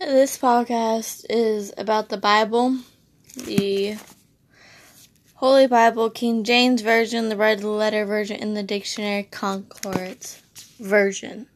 This podcast is about the Bible, the Holy Bible, King James Version, the Red Letter Version, and the Dictionary Concord's Version.